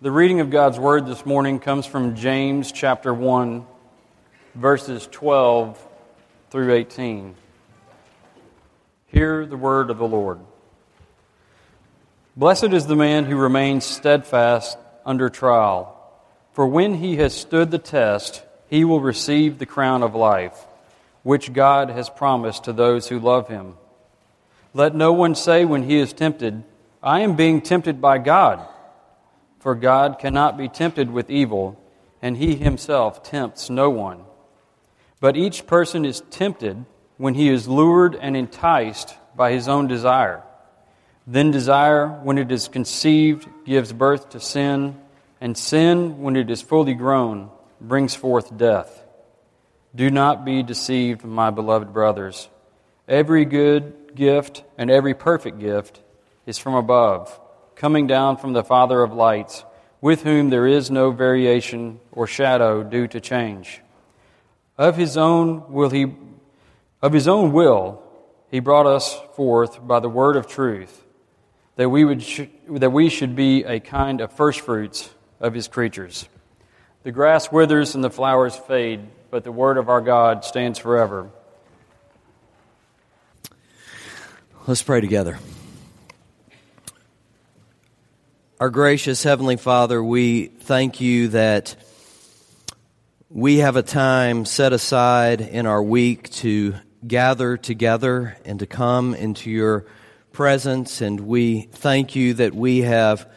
The reading of God's Word this morning comes from James chapter 1, verses 12 through 18. Hear the word of the Lord. Blessed is the man who remains steadfast under trial, for when he has stood the test, he will receive the crown of life, which God has promised to those who love him. Let no one say when he is tempted, I am being tempted by God. For God cannot be tempted with evil, and he himself tempts no one. But each person is tempted when he is lured and enticed by his own desire. Then desire, when it is conceived, gives birth to sin, and sin, when it is fully grown, brings forth death. Do not be deceived, my beloved brothers. Every good gift and every perfect gift is from above coming down from the Father of lights, with whom there is no variation or shadow due to change. Of his own will he of his own will he brought us forth by the word of truth, that we would sh- that we should be a kind of firstfruits of his creatures. The grass withers and the flowers fade, but the word of our God stands forever. Let's pray together. Our gracious Heavenly Father, we thank you that we have a time set aside in our week to gather together and to come into your presence. And we thank you that we have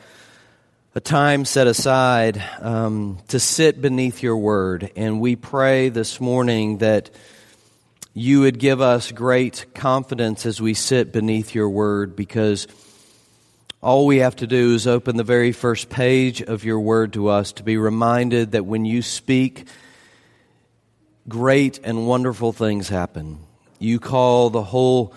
a time set aside um, to sit beneath your word. And we pray this morning that you would give us great confidence as we sit beneath your word because all we have to do is open the very first page of your word to us to be reminded that when you speak, great and wonderful things happen. You call the whole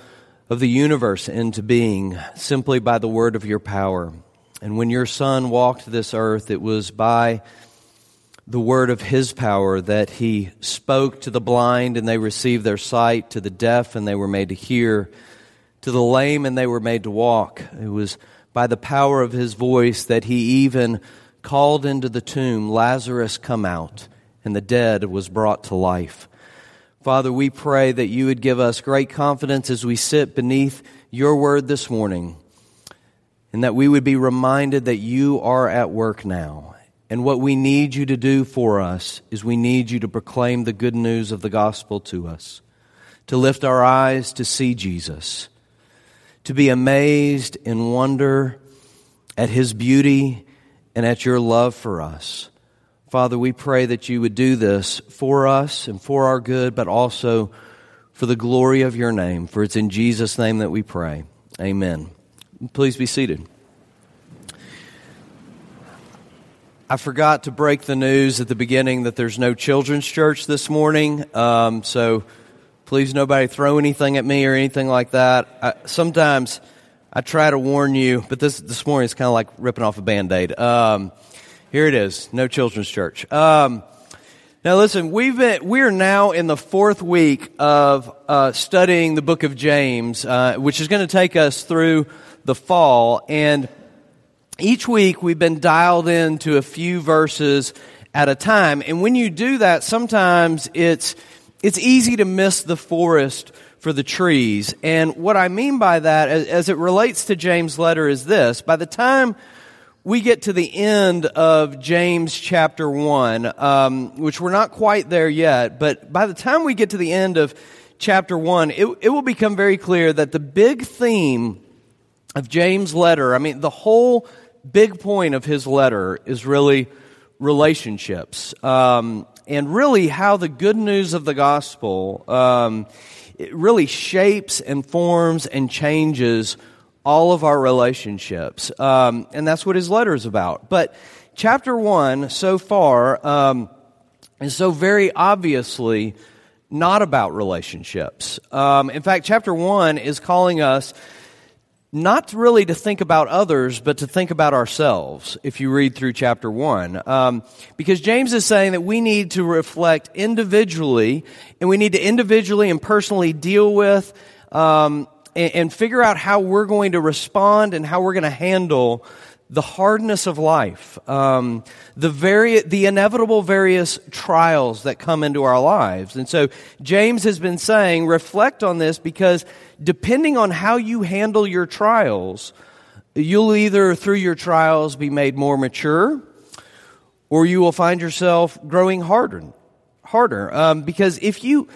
of the universe into being simply by the word of your power. And when your son walked this earth, it was by the word of his power that he spoke to the blind and they received their sight, to the deaf and they were made to hear, to the lame and they were made to walk. It was by the power of his voice that he even called into the tomb, Lazarus, come out, and the dead was brought to life. Father, we pray that you would give us great confidence as we sit beneath your word this morning, and that we would be reminded that you are at work now. And what we need you to do for us is we need you to proclaim the good news of the gospel to us, to lift our eyes to see Jesus to be amazed in wonder at His beauty and at your love for us. Father, we pray that you would do this for us and for our good, but also for the glory of your name. For it's in Jesus' name that we pray. Amen. Please be seated. I forgot to break the news at the beginning that there's no children's church this morning. Um, so Please, nobody throw anything at me or anything like that. I, sometimes I try to warn you, but this this morning is kind of like ripping off a band aid. Um, here it is, no children's church. Um, now, listen, we've been, we're now in the fourth week of uh, studying the book of James, uh, which is going to take us through the fall. And each week we've been dialed into a few verses at a time. And when you do that, sometimes it's it's easy to miss the forest for the trees. And what I mean by that, as, as it relates to James' letter, is this. By the time we get to the end of James chapter 1, um, which we're not quite there yet, but by the time we get to the end of chapter 1, it, it will become very clear that the big theme of James' letter, I mean, the whole big point of his letter is really relationships. Um, and really how the good news of the gospel um, really shapes and forms and changes all of our relationships. Um, and that's what his letter is about. But chapter one, so far, um, is so very obviously not about relationships. Um, in fact, chapter one is calling us not really to think about others, but to think about ourselves, if you read through chapter 1. Um, because James is saying that we need to reflect individually, and we need to individually and personally deal with um, and, and, figure out how we're going to respond and how we're going to handle the hardness of life, um, the very, the inevitable various trials that come into our lives. And so James has been saying, reflect on this because depending on how you handle your trials, you'll either through your trials be made more mature or you will find yourself growing harder, harder. Um, because if you,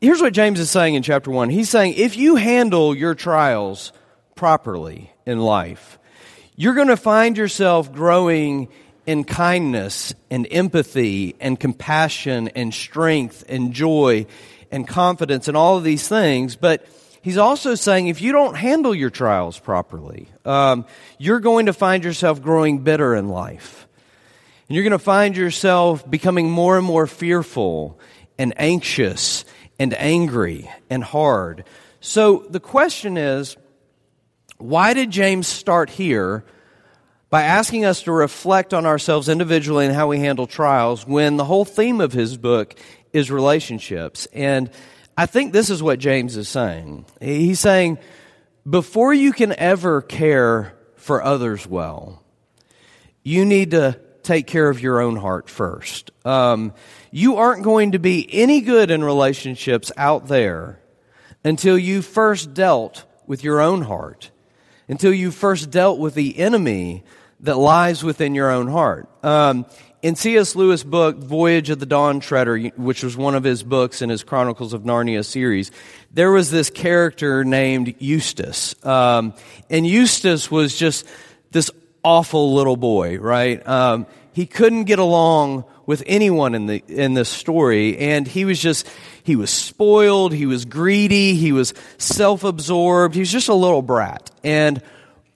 here's what James is saying in chapter one. He's saying if you handle your trials properly in life, you're going to find yourself growing in kindness and empathy and compassion and strength and joy and confidence and all of these things. But he's also saying if you don't handle your trials properly, um, you're going to find yourself growing bitter in life. And you're going to find yourself becoming more and more fearful and anxious and angry and hard. So the question is, why did James start here by asking us to reflect on ourselves individually and how we handle trials when the whole theme of his book is relationships? And I think this is what James is saying. He's saying, before you can ever care for others well, you need to take care of your own heart first. Um, you aren't going to be any good in relationships out there until you first dealt with your own heart until you first dealt with the enemy that lies within your own heart. Um, in C.S. Lewis' book, Voyage of the Dawn Treader, which was one of his books in his Chronicles of Narnia series, there was this character named Eustace. Um, and Eustace was just this awful little boy, right? Um, he couldn't get along with anyone in the in this story and he was just he was spoiled he was greedy he was self-absorbed he was just a little brat and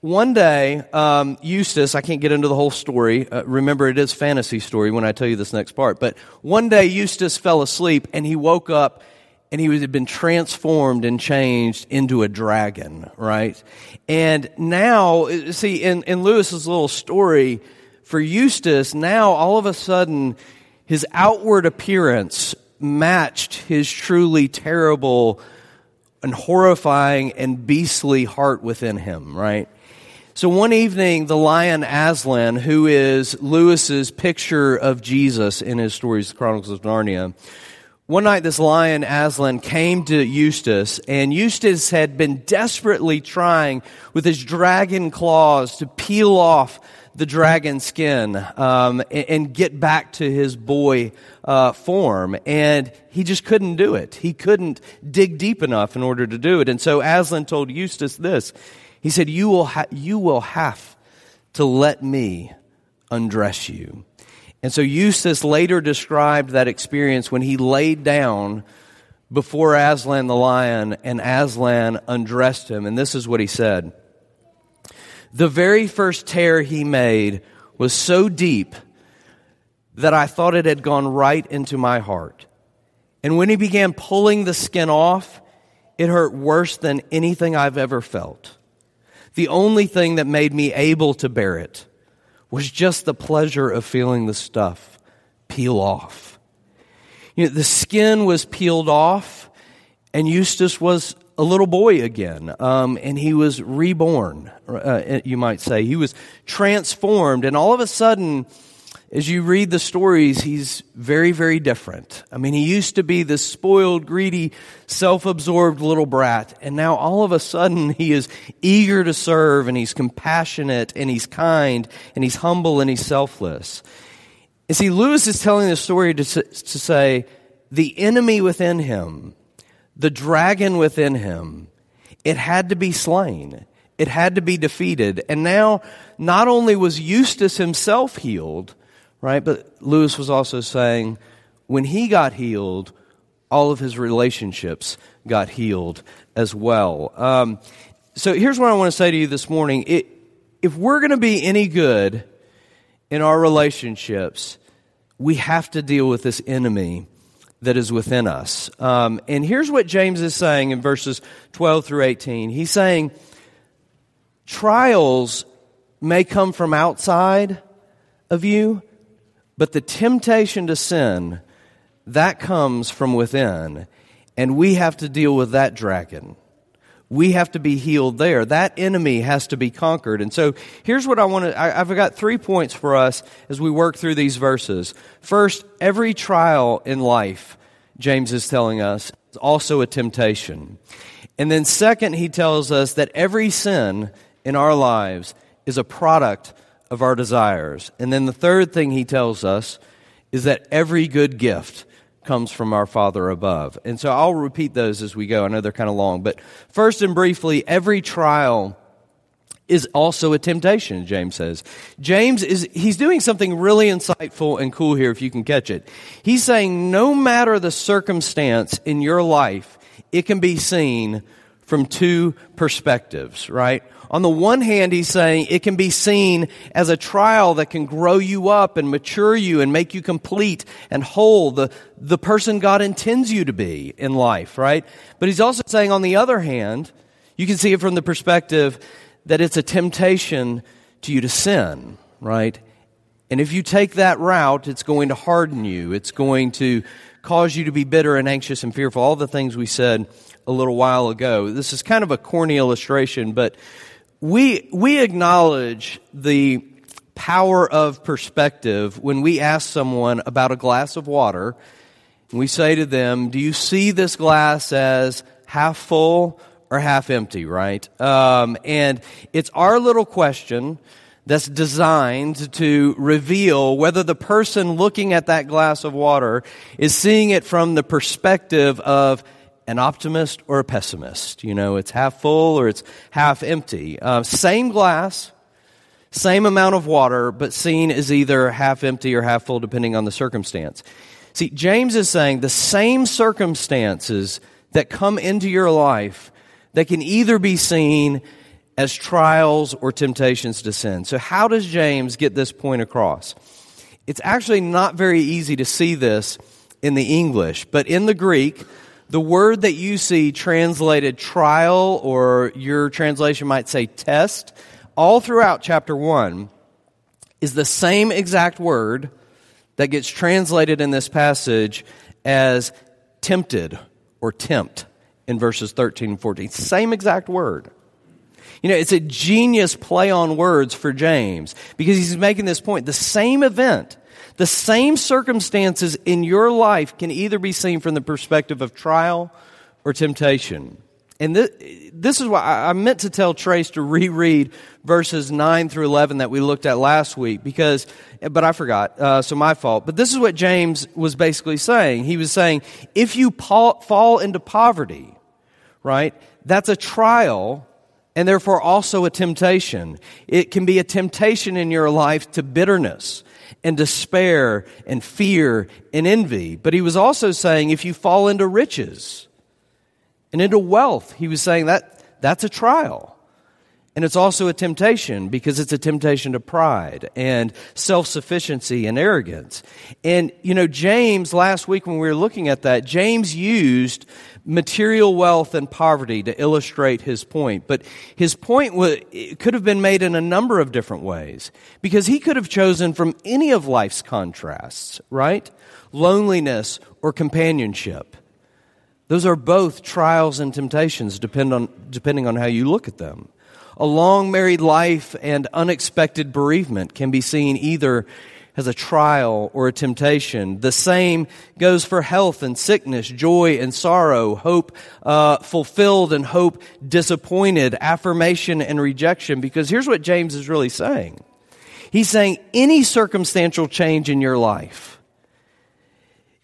one day um, eustace i can't get into the whole story uh, remember it is fantasy story when i tell you this next part but one day eustace fell asleep and he woke up and he had been transformed and changed into a dragon right and now see in, in lewis's little story for Eustace, now all of a sudden, his outward appearance matched his truly terrible and horrifying and beastly heart within him, right? So one evening, the lion Aslan, who is Lewis's picture of Jesus in his stories, Chronicles of Narnia, one night this lion Aslan came to Eustace, and Eustace had been desperately trying with his dragon claws to peel off the dragon skin um, and, and, get back to his boy uh, form. And he just couldn't do it. He couldn't dig deep enough in order to do it. And so Aslan told Eustace this. He said, You will, ha- you will have to let me undress you. And so Eustace later described that experience when he laid down before Aslan the lion and Aslan undressed him. And this is what he said. The very first tear he made was so deep that I thought it had gone right into my heart. And when he began pulling the skin off, it hurt worse than anything I've ever felt. The only thing that made me able to bear it was just the pleasure of feeling the stuff peel off. You know, the skin was peeled off, and Eustace was a little boy again, um, and he was reborn, uh, you might say. He was transformed, and all of a sudden, as you read the stories, he's very, very different. I mean, he used to be this spoiled, greedy, self absorbed little brat, and now all of a sudden he is eager to serve, and he's compassionate, and he's kind, and he's humble, and he's selfless. And see, Lewis is telling the story to, to say the enemy within him the dragon within him, it had to be slain. It had to be defeated. And now, not only was Eustace himself healed, right, but Lewis was also saying when he got healed, all of his relationships got healed as well. Um, so here's what I want to say to you this morning. It, if we're going to be any good in our relationships, we have to deal with this enemy that is within us. Um, and here's what James is saying in verses 12 through 18. He's saying, trials may come from outside of you, but the temptation to sin, that comes from within. And we have to deal with that dragon. we have to be healed there. That enemy has to be conquered. And so here's what I want to, I, I've got three points for us as we work through these verses. First, every trial in life, James is telling us, is also a temptation. And then second, he tells us that every sin in our lives is a product of our desires. And then the third thing he tells us is that every good gift comes from our Father above. And so I'll repeat those as we go. I know they're kind of long, but first and briefly, every trial is also a temptation, James says. James is, he's doing something really insightful and cool here if you can catch it. He's saying no matter the circumstance in your life, it can be seen from two perspectives, right? On the one hand, he's saying it can be seen as a trial that can grow you up and mature you and make you complete and whole, the, the person God intends you to be in life, right? But he's also saying, on the other hand, you can see it from the perspective that it's a temptation to you to sin, right? And if you take that route, it's going to harden you. It's going to cause you to be bitter and anxious and fearful. All the things we said a little while ago. This is kind of a corny illustration, but we, we acknowledge the power of perspective when we ask someone about a glass of water and we say to them, Do you see this glass as half full or half empty, right? Um, and it's our little question that's designed to reveal whether the person looking at that glass of water is seeing it from the perspective of an optimist or a pessimist. You know, it's half full or it's half empty. Uh, same glass, same amount of water, but seen as either half empty or half full depending on the circumstance. See, James is saying the same circumstances that come into your life that can either be seen as trials or temptations to sin. So, how does James get this point across? It's actually not very easy to see this in the English, but in the Greek, the word that you see translated trial, or your translation might say test, all throughout chapter 1 is the same exact word that gets translated in this passage as tempted or tempt in verses 13 and 14. Same exact word. You know, it's a genius play on words for James because he's making this point. The same event the same circumstances in your life can either be seen from the perspective of trial or temptation. And this, this is why I meant to tell Trace to reread verses 9 through 11 that we looked at last week because, but I forgot, uh, so my fault. But this is what James was basically saying. He was saying, if you fall into poverty, right, that's a trial and therefore also a temptation. It can be a temptation in your life to bitterness and despair and fear and envy. But he was also saying if you fall into riches and into wealth, he was saying that that's a trial. And it's also a temptation because it's a temptation to pride and self sufficiency and arrogance. And, you know, James, last week when we were looking at that, James used material wealth and poverty to illustrate his point. But his point could have been made in a number of different ways because he could have chosen from any of life's contrasts, right? Loneliness or companionship. Those are both trials and temptations depend on, depending on how you look at them. A long married life and unexpected bereavement can be seen either as a trial or a temptation. The same goes for health and sickness, joy and sorrow, hope uh, fulfilled and hope disappointed, affirmation and rejection. Because here's what James is really saying He's saying any circumstantial change in your life,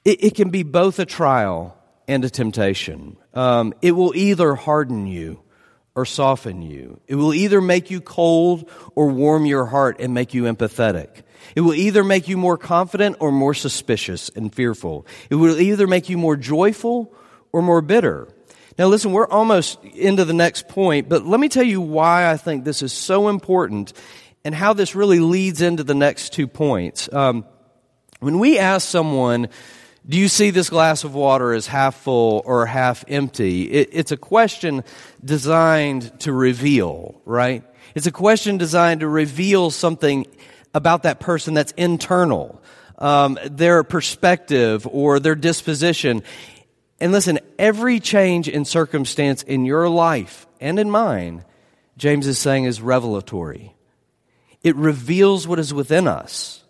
it, it can be both a trial and a temptation. Um, it will either harden you or soften you. It will either make you cold or warm your heart and make you empathetic. It will either make you more confident or more suspicious and fearful. It will either make you more joyful or more bitter. Now, listen, we're almost into the next point, but let me tell you why I think this is so important and how this really leads into the next two points. Um, when we ask someone, do you see this glass of water as half full or half empty? It, it's a question designed to reveal, right? It's a question designed to reveal something about that person that's internal, um, their perspective or their disposition. And listen, every change in circumstance in your life and in mine, James is saying, is revelatory. It reveals what is within us.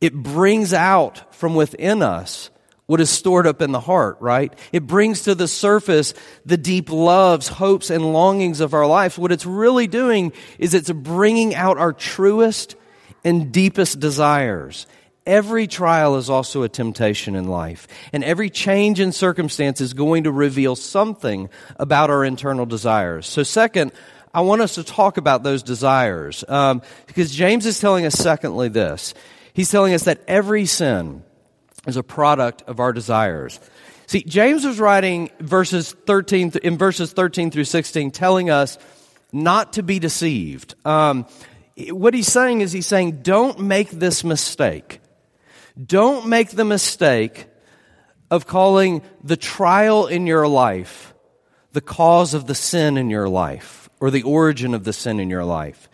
It brings out from within us what is stored up in the heart, right? It brings to the surface the deep loves, hopes, and longings of our lives. What it's really doing is it's bringing out our truest and deepest desires. Every trial is also a temptation in life, and every change in circumstance is going to reveal something about our internal desires. So, second, I want us to talk about those desires um, because James is telling us, secondly, this. He's telling us that every sin, is a product of our desires. See, James was writing verses 13, in verses 13 through 16, telling us not to be deceived. Um, what he's saying is he's saying, don't make this mistake. Don't make the mistake of calling the trial in your life the cause of the sin in your life or the origin of the sin in your life.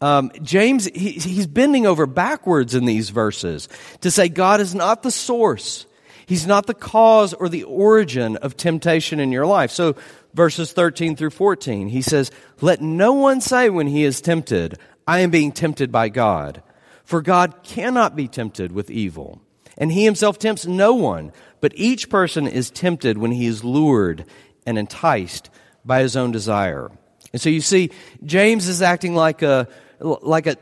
Um, James, he, he's bending over backwards in these verses to say God is not the source. He's not the cause or the origin of temptation in your life. So, verses 13 through 14, he says, Let no one say when he is tempted, I am being tempted by God. For God cannot be tempted with evil. And he himself tempts no one, but each person is tempted when he is lured and enticed by his own desire. And so you see, James is acting like a like a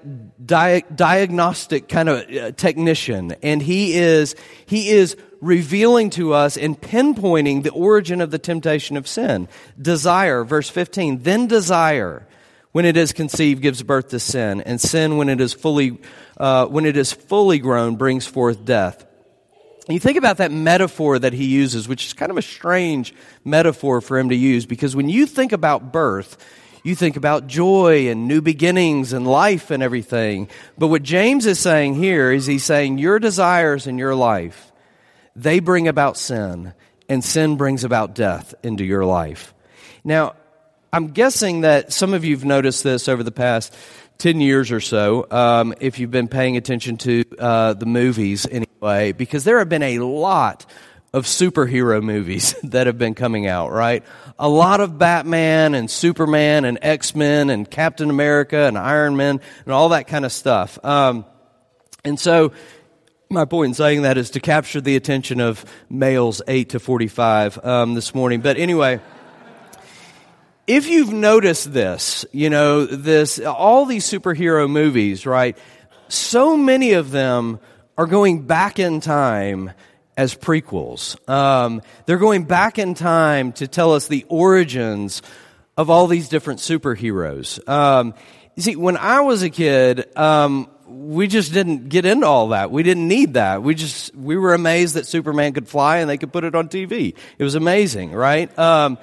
di- diagnostic kind of uh, technician. And he is he is revealing to us and pinpointing the origin of the temptation of sin. Desire verse 15 then desire when it is conceived gives birth to sin. And sin when it is fully uh, when it is fully grown brings forth death. You think about that metaphor that he uses which is kind of a strange metaphor for him to use because when you think about birth you think about joy and new beginnings and life and everything. But what James is saying here is he's saying your desires in your life, they bring about sin, and sin brings about death into your life. Now, I'm guessing that some of you have noticed this over the past 10 years or so, um, if you've been paying attention to uh, the movies anyway, because there have been a lot of superhero movies that have been coming out, right? A lot of Batman and Superman and X Men and Captain America and Iron Man and all that kind of stuff. Um, and so, my point in saying that is to capture the attention of males 8 to 45 um, this morning. But anyway, if you've noticed this, you know, this, all these superhero movies, right? So many of them are going back in time as prequels. Um, they're going back in time to tell us the origins of all these different superheroes. Um, you see, when I was a kid, um, we just didn't get into all that. We didn't need that. We just we were amazed that Superman could fly and they could put it on TV. It was amazing, right? Um,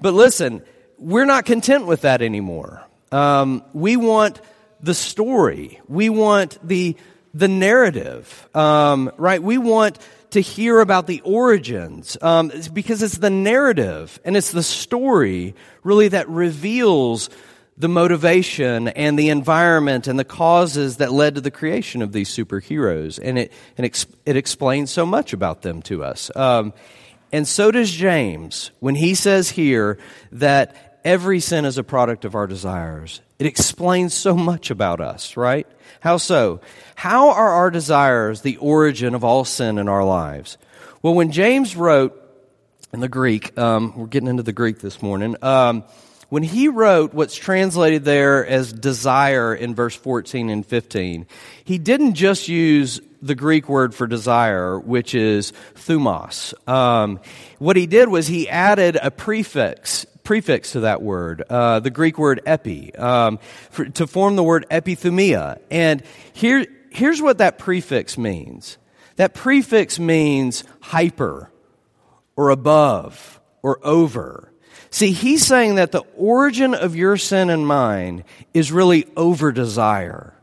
but listen, we're not content with that anymore. Um, we want the story. We want the the narrative, um, right? We want to hear about the origins um, because it's the narrative and it's the story really that reveals the motivation and the environment and the causes that led to the creation of these superheroes. And it, and it, it explains so much about them to us. Um, and so does James when he says here that every sin is a product of our desires. It explains so much about us, right? How so? How are our desires the origin of all sin in our lives? Well, when James wrote in the Greek, um, we're getting into the Greek this morning, um, when he wrote what's translated there as desire in verse 14 and 15, he didn't just use the Greek word for desire, which is thumos. Um, what he did was he added a prefix prefix to that word, uh, the Greek word epi, um, for, to form the word epithumia. And here, here's what that prefix means. That prefix means hyper, or above, or over. See, he's saying that the origin of your sin and mine is really over desire.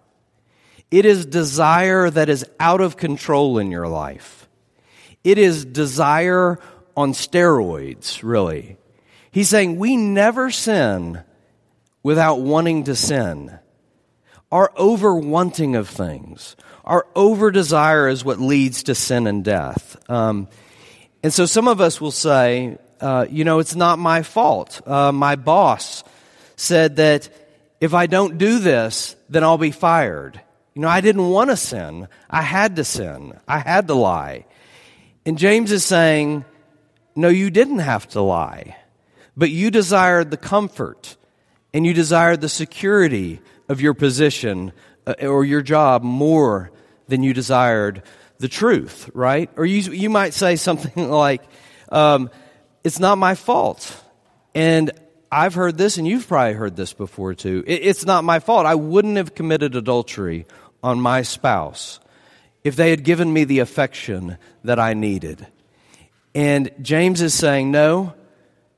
It is desire that is out of control in your life. It is desire on steroids, really. He's saying we never sin without wanting to sin. Our over wanting of things, our over desire is what leads to sin and death. Um, And so some of us will say, uh, you know, it's not my fault. Uh, my boss said that if I don't do this, then I'll be fired. You know, I didn't want to sin. I had to sin. I had to lie. And James is saying, no, you didn't have to lie, but you desired the comfort and you desired the security of your position uh, or your job more than you desired the truth, right? Or you, you might say something like, um, it's not my fault. And I've heard this, and you've probably heard this before too. It's not my fault. I wouldn't have committed adultery on my spouse if they had given me the affection that I needed. And James is saying, no,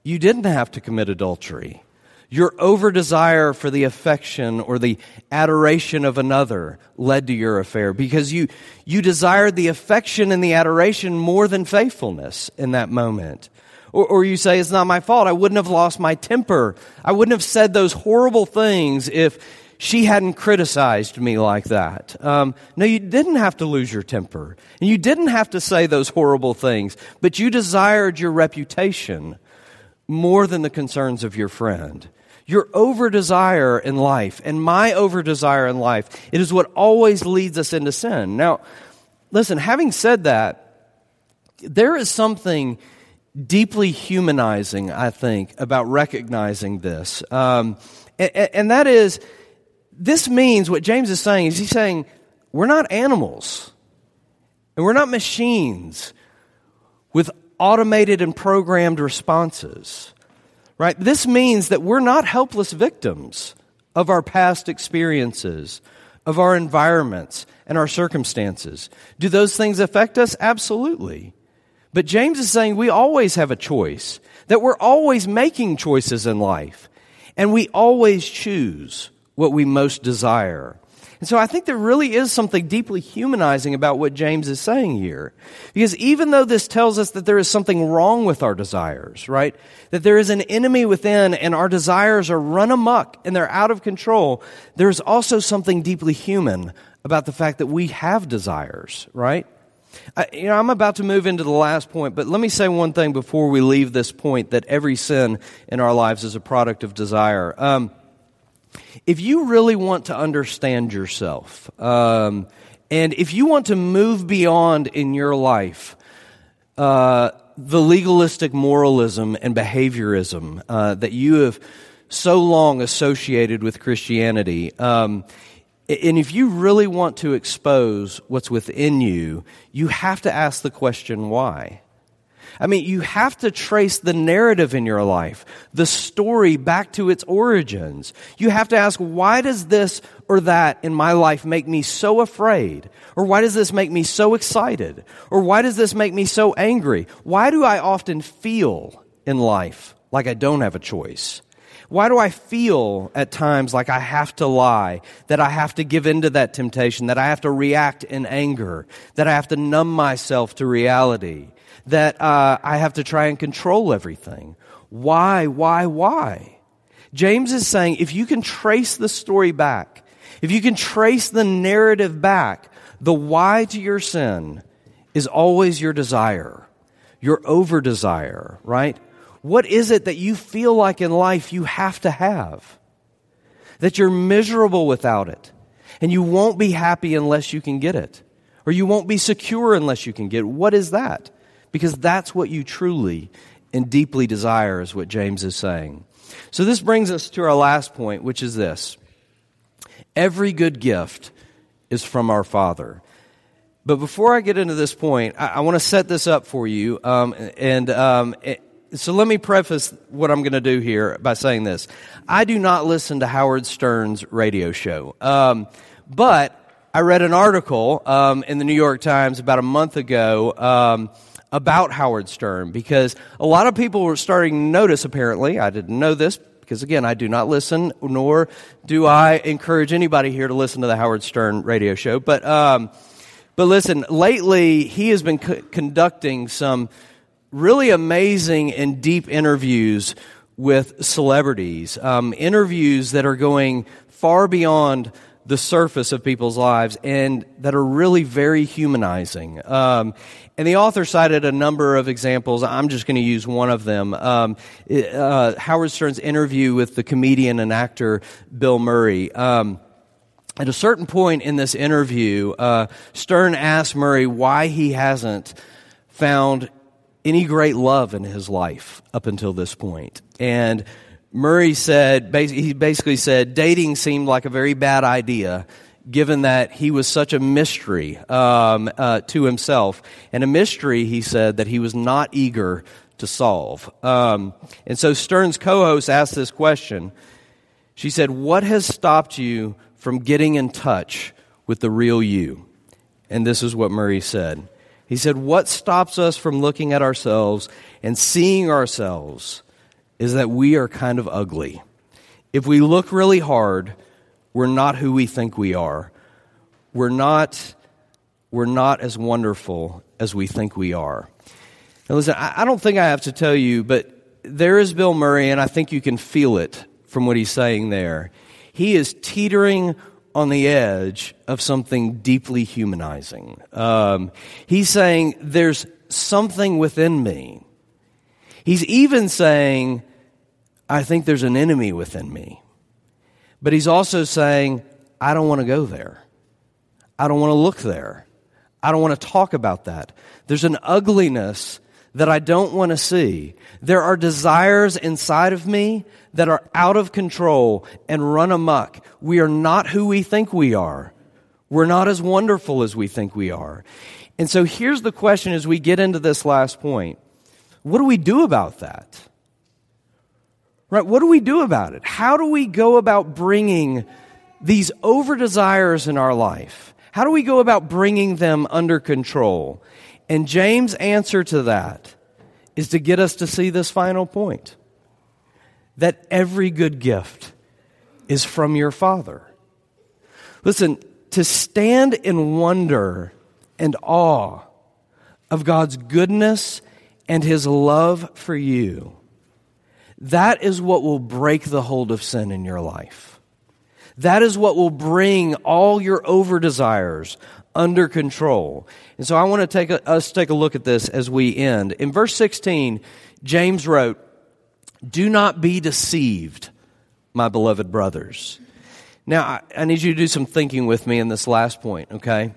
you didn't have to commit adultery. Your over desire for the affection or the adoration of another led to your affair because you, you desired the affection and the adoration more than faithfulness in that moment. Or, or you say, it's not my fault. I wouldn't have lost my temper. I wouldn't have said those horrible things if she hadn't criticized me like that. Um, no, you didn't have to lose your temper. And you didn't have to say those horrible things, but you desired your reputation more than the concerns of your friend. Your over desire in life and my over desire in life, it is what always leads us into sin. Now, listen, having said that, there is something deeply humanizing, I think, about recognizing this. Um, and, and that is, this means what James is saying is he's saying, we're not animals. And we're not machines with automated and programmed responses. Right? This means that we're not helpless victims of our past experiences, of our environments, and our circumstances. Do those things affect us? Absolutely. But James is saying we always have a choice, that we're always making choices in life, and we always choose what we most desire. And so I think there really is something deeply humanizing about what James is saying here. Because even though this tells us that there is something wrong with our desires, right? That there is an enemy within and our desires are run amok and they're out of control, there's also something deeply human about the fact that we have desires, right? I, you know, I'm about to move into the last point, but let me say one thing before we leave this point that every sin in our lives is a product of desire. Um, if you really want to understand yourself, um, and if you want to move beyond in your life uh, the legalistic moralism and behaviorism uh, that you have so long associated with Christianity, um, and if you really want to expose what's within you, you have to ask the question why. I mean, you have to trace the narrative in your life, the story back to its origins. You have to ask, why does this or that in my life make me so afraid? Or why does this make me so excited? Or why does this make me so angry? Why do I often feel in life like I don't have a choice? Why do I feel at times like I have to lie, that I have to give in to that temptation, that I have to react in anger, that I have to numb myself to reality? That uh, I have to try and control everything. Why, why, why? James is saying if you can trace the story back, if you can trace the narrative back, the why to your sin is always your desire, your over desire, right? What is it that you feel like in life you have to have? That you're miserable without it, and you won't be happy unless you can get it, or you won't be secure unless you can get it. What is that? Because that's what you truly and deeply desire, is what James is saying. So, this brings us to our last point, which is this every good gift is from our Father. But before I get into this point, I, I want to set this up for you. Um, and um, it, so let me preface what I'm going to do here by saying this. I do not listen to Howard Stern's radio show. Um, but I read an article um, in the New York Times about a month ago um, about Howard Stern because a lot of people were starting to notice, apparently, I didn't know this because again, I do not listen, nor do I encourage anybody here to listen to the Howard Stern radio show. But, um, but listen, lately he has been co- conducting some really amazing and deep interviews with celebrities, um, interviews that are going far beyond the surface of people's lives and that are really very humanizing. Um, and the author cited a number of examples. I'm just going to use one of them. Um, uh, Howard Stern's interview with the comedian and actor Bill Murray. Um, at a certain point in this interview, uh, Stern asked Murray why he hasn't found any great love in his life up until this point. And Murray said, he basically said, dating seemed like a very bad idea given that he was such a mystery um, uh, to himself. And a mystery, he said, that he was not eager to solve. Um, and so Stern's co host asked this question. She said, What has stopped you from getting in touch with the real you? And this is what Murray said. He said, What stops us from looking at ourselves and seeing ourselves is that we are kind of ugly. If we look really hard, we're not who we think we are. We're not, we're not as wonderful as we think we are. Now, listen, I, I don't think I have to tell you, but there is Bill Murray, and I think you can feel it from what he's saying there. He is teetering on the edge of something deeply humanizing. Um, he's saying, There's something within me He's even saying, I think there's an enemy within me. But he's also saying, I don't want to go there. I don't want to look there. I don't want to talk about that. There's an ugliness that I don't want to see. There are desires inside of me that are out of control and run amok. We are not who we think we are. We're not as wonderful as we think we are. And so here's the question as we get into this last point what do we do about that? Right? What do we do about it? How do we go about bringing these over desires in our life? How do we go about bringing them under control? And James' answer to that is to get us to see this final point that every good gift is from your Father. Listen, to stand in wonder and awe of God's goodness and his love for you, that is what will break the hold of sin in your life. That is what will bring all your over desires under control. And so I want to take a, us take a look at this as we end. In verse 16, James wrote, Do not be deceived, my beloved brothers. Now, I, I need you to do some thinking with me in this last point, okay?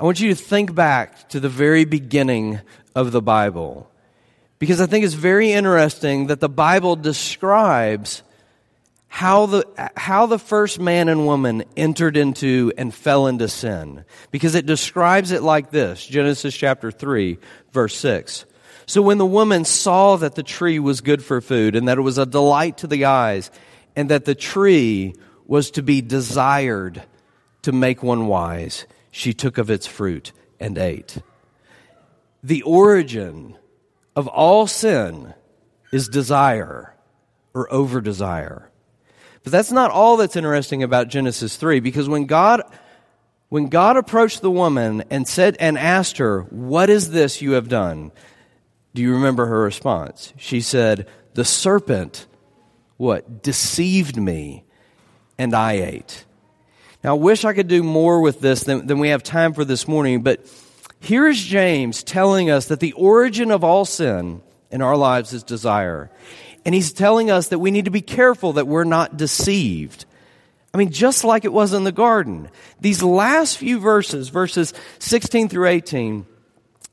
I want you to think back to the very beginning of the Bible. Because I think it's very interesting that the Bible describes how the, how the first man and woman entered into and fell into sin. Because it describes it like this Genesis chapter 3, verse 6. So when the woman saw that the tree was good for food, and that it was a delight to the eyes, and that the tree was to be desired to make one wise, she took of its fruit and ate the origin of all sin is desire or over desire. But that's not all that's interesting about Genesis 3 because when God when God approached the woman and said and asked her, "What is this you have done?" Do you remember her response? She said, "The serpent what deceived me and I ate." Now, I wish I could do more with this than, than we have time for this morning, but here is James telling us that the origin of all sin in our lives is desire. And he's telling us that we need to be careful that we're not deceived. I mean, just like it was in the garden. These last few verses, verses 16 through 18,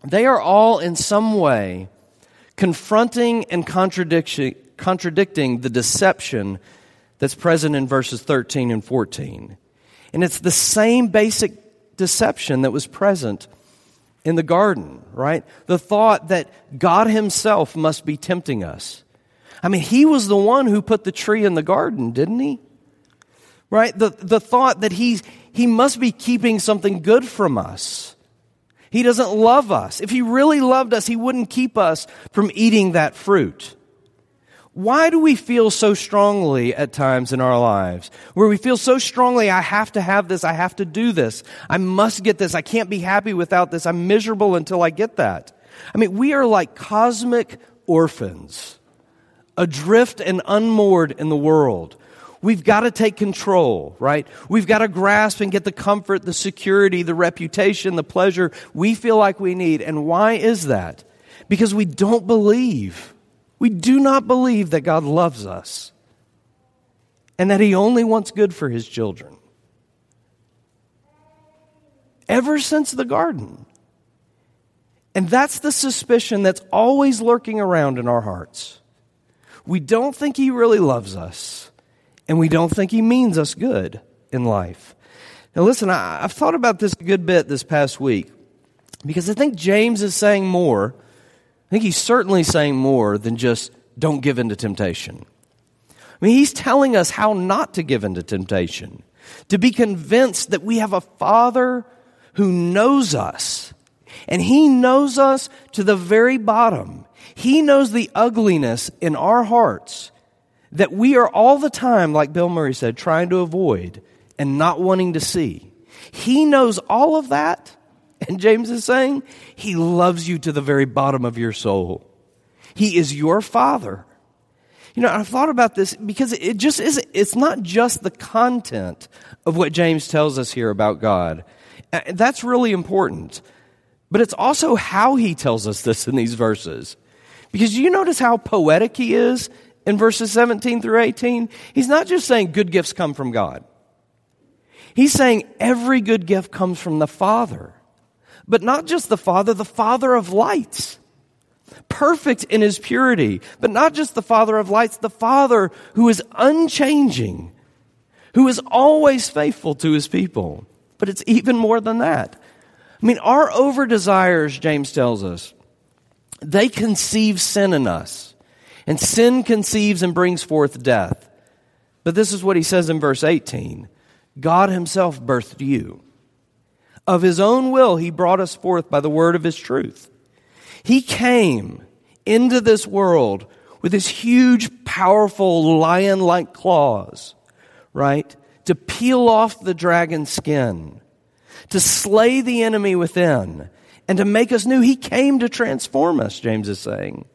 they are all in some way confronting and contradicting the deception that's present in verses 13 and 14. And it's the same basic deception that was present in the garden, right? The thought that God Himself must be tempting us. I mean, He was the one who put the tree in the garden, didn't He? Right? The, the thought that he's, He must be keeping something good from us. He doesn't love us. If He really loved us, He wouldn't keep us from eating that fruit. Why do we feel so strongly at times in our lives where we feel so strongly, I have to have this, I have to do this, I must get this, I can't be happy without this, I'm miserable until I get that? I mean, we are like cosmic orphans, adrift and unmoored in the world. we've got to take control, right? We've got to grasp and get the comfort, the security, the reputation, the pleasure we feel like we need. And why is that? Because we don't believe. We do not believe that God loves us and that He only wants good for His children. Ever since the garden. And that's the suspicion that's always lurking around in our hearts. We don't think He really loves us, and we don't think He means us good in life. Now, listen, I, have thought about this a good bit this past week because I think James is saying more. I think he's certainly saying more than just don't give in to temptation. I mean, he's telling us how not to give in to temptation, to be convinced that we have a Father who knows us, and He knows us to the very bottom. He knows the ugliness in our hearts that we are all the time, like Bill Murray said, trying to avoid and not wanting to see. He knows all of that. And James is saying, He loves you to the very bottom of your soul. He is your Father. You know, I've thought about this because it just isn't, it's not just the content of what James tells us here about God. Uh, that's really important. But it's also how he tells us this in these verses. Because you notice how poetic he is in verses 17 through 18? He's not just saying good gifts come from God. He's saying every good gift comes from the Father. But not just the Father, the Father of lights. Perfect in his purity. But not just the Father of lights, the Father who is unchanging, who is always faithful to his people. But it's even more than that. I mean, our over desires, James tells us, they conceive sin in us. And sin conceives and brings forth death. But this is what he says in verse 18 God himself birthed you. Of his own will, he brought us forth by the word of his truth. He came into this world with his huge, powerful lion like claws, right? To peel off the dragon's skin, to slay the enemy within, and to make us new. He came to transform us, James is saying.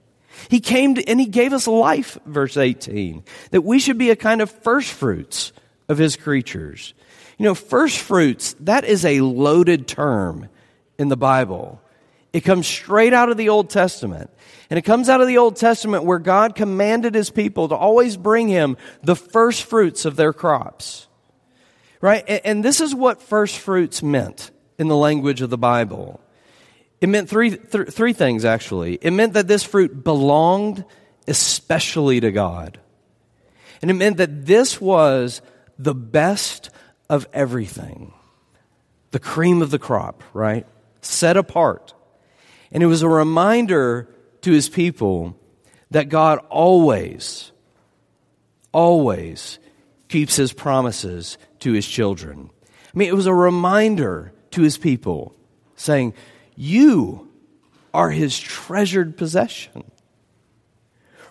He came to, and he gave us life, verse 18, that we should be a kind of first fruits of his creatures. You know, first fruits, that is a loaded term in the Bible. It comes straight out of the Old Testament. And it comes out of the Old Testament where God commanded his people to always bring him the first fruits of their crops. Right? And, this is what first fruits meant in the language of the Bible. It meant three, th- three things, actually. It meant that this fruit belonged especially to God. And it meant that this was the best of everything. The cream of the crop, right? Set apart. And it was a reminder to his people that God always, always keeps his promises to his children. I mean, it was a reminder to his people saying, You are his treasured possession.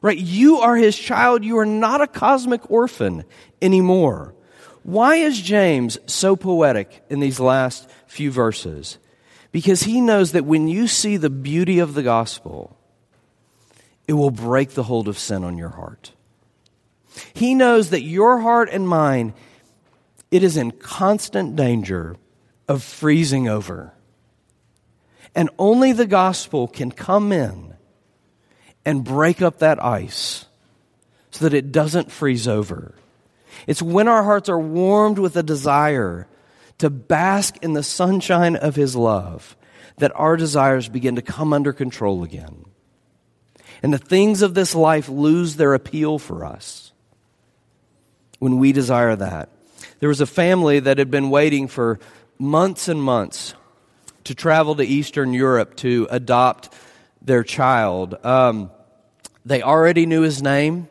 Right? You are his child. You are not a cosmic orphan anymore. Why is James so poetic in these last few verses? Because he knows that when you see the beauty of the gospel, it will break the hold of sin on your heart. He knows that your heart and mine, it is in constant danger of freezing over. And only the gospel can come in and break up that ice so that it doesn't freeze over. It's when our hearts are warmed with a desire to bask in the sunshine of His love, that our desires begin to come under control again. And the things of this life lose their appeal for us when we desire that. There was a family that had been waiting for months and months to travel to Eastern Europe to adopt their child. Um, they already knew his name.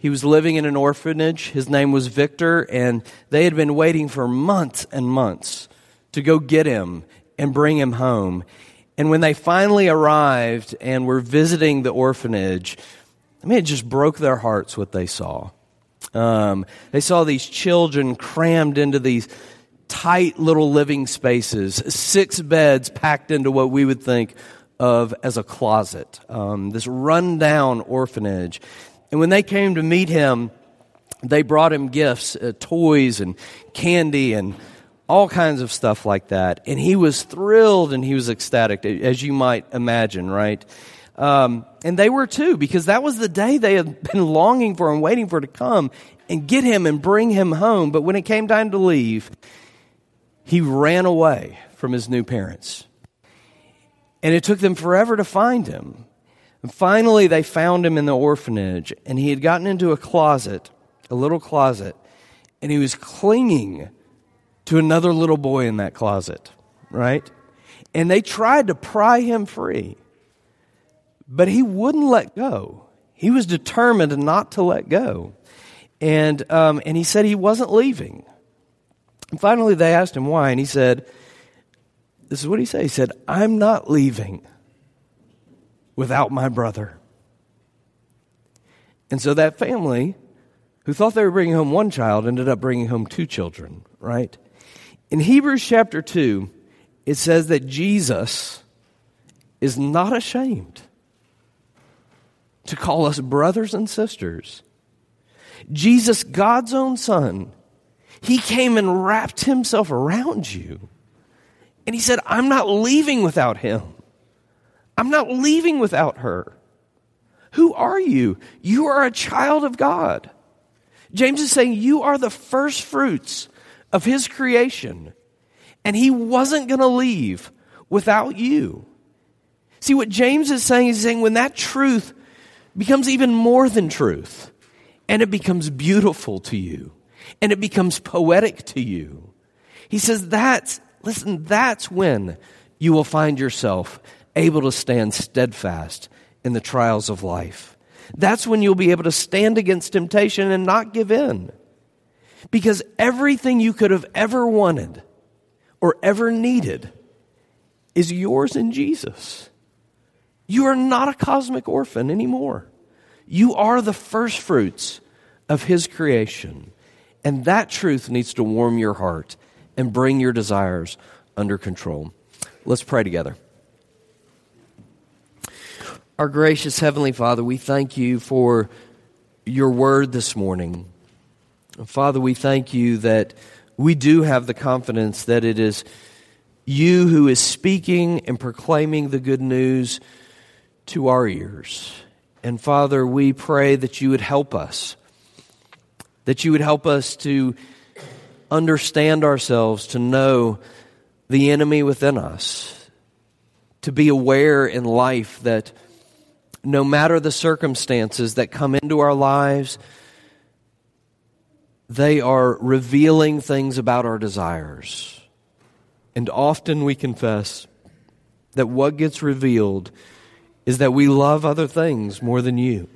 He was living in an orphanage. His name was Victor, and they had been waiting for months and months to go get him and bring him home. And when they finally arrived and were visiting the orphanage, I mean, it just broke their hearts what they saw. Um, they saw these children crammed into these tight little living spaces, six beds packed into what we would think of as a closet, um, this rundown orphanage. And when they came to meet him, they brought him gifts, uh, toys and candy and all kinds of stuff like that. And he was thrilled and he was ecstatic, as you might imagine, right? Um, and they were too, because that was the day they had been longing for and waiting for to come and get him and bring him home. But when it came time to leave, he ran away from his new parents. And it took them forever to find him. And finally, they found him in the orphanage, and he had gotten into a closet, a little closet, and he was clinging to another little boy in that closet, right? And they tried to pry him free, but he wouldn't let go. He was determined not to let go. And, um, and he said he wasn't leaving. And finally, they asked him why, and he said, This is what he said. He said, I'm not leaving without my brother. And so that family, who thought they were bringing home one child, ended up bringing home two children, right? In Hebrews chapter 2, it says that Jesus is not ashamed to call us brothers and sisters. Jesus, God's own Son, He came and wrapped Himself around you. And He said, I'm not leaving without Him. I'm not leaving without her. Who are you? You are a child of God. James is saying you are the first fruits of his creation, and he wasn't going to leave without you. See, what James is saying is saying when that truth becomes even more than truth, and it becomes beautiful to you, and it becomes poetic to you, he says that's, listen, that's when you will find yourself able to stand steadfast in the trials of life. That's when you'll be able to stand against temptation and not give in. Because everything you could have ever wanted or ever needed is yours in Jesus. You are not a cosmic orphan anymore. You are the first fruits of His creation. And that truth needs to warm your heart and bring your desires under control. Let's pray together. Our gracious Heavenly Father, we thank you for your word this morning. Father, we thank you that we do have the confidence that it is you who is speaking and proclaiming the good news to our ears. And Father, we pray that you would help us, that you would help us to understand ourselves, to know the enemy within us, to be aware in life that no matter the circumstances that come into our lives, they are revealing things about our desires. And often we confess that what gets revealed is that we love other things more than you.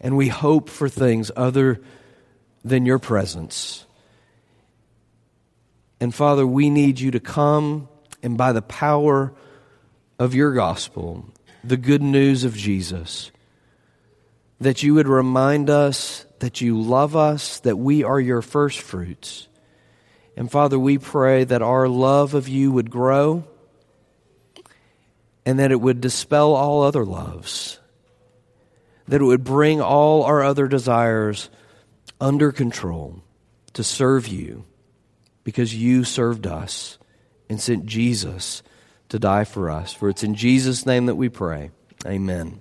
And we hope for things other than your presence. And Father, we need you to come and by the power of your gospel, the good news of Jesus. That you would remind us that you love us, that we are your first fruits. And Father, we pray that our love of you would grow and that it would dispel all other loves, that it would bring all our other desires under control to serve you because you served us and sent Jesus to die for us. For it's in Jesus' name that we pray. Amen.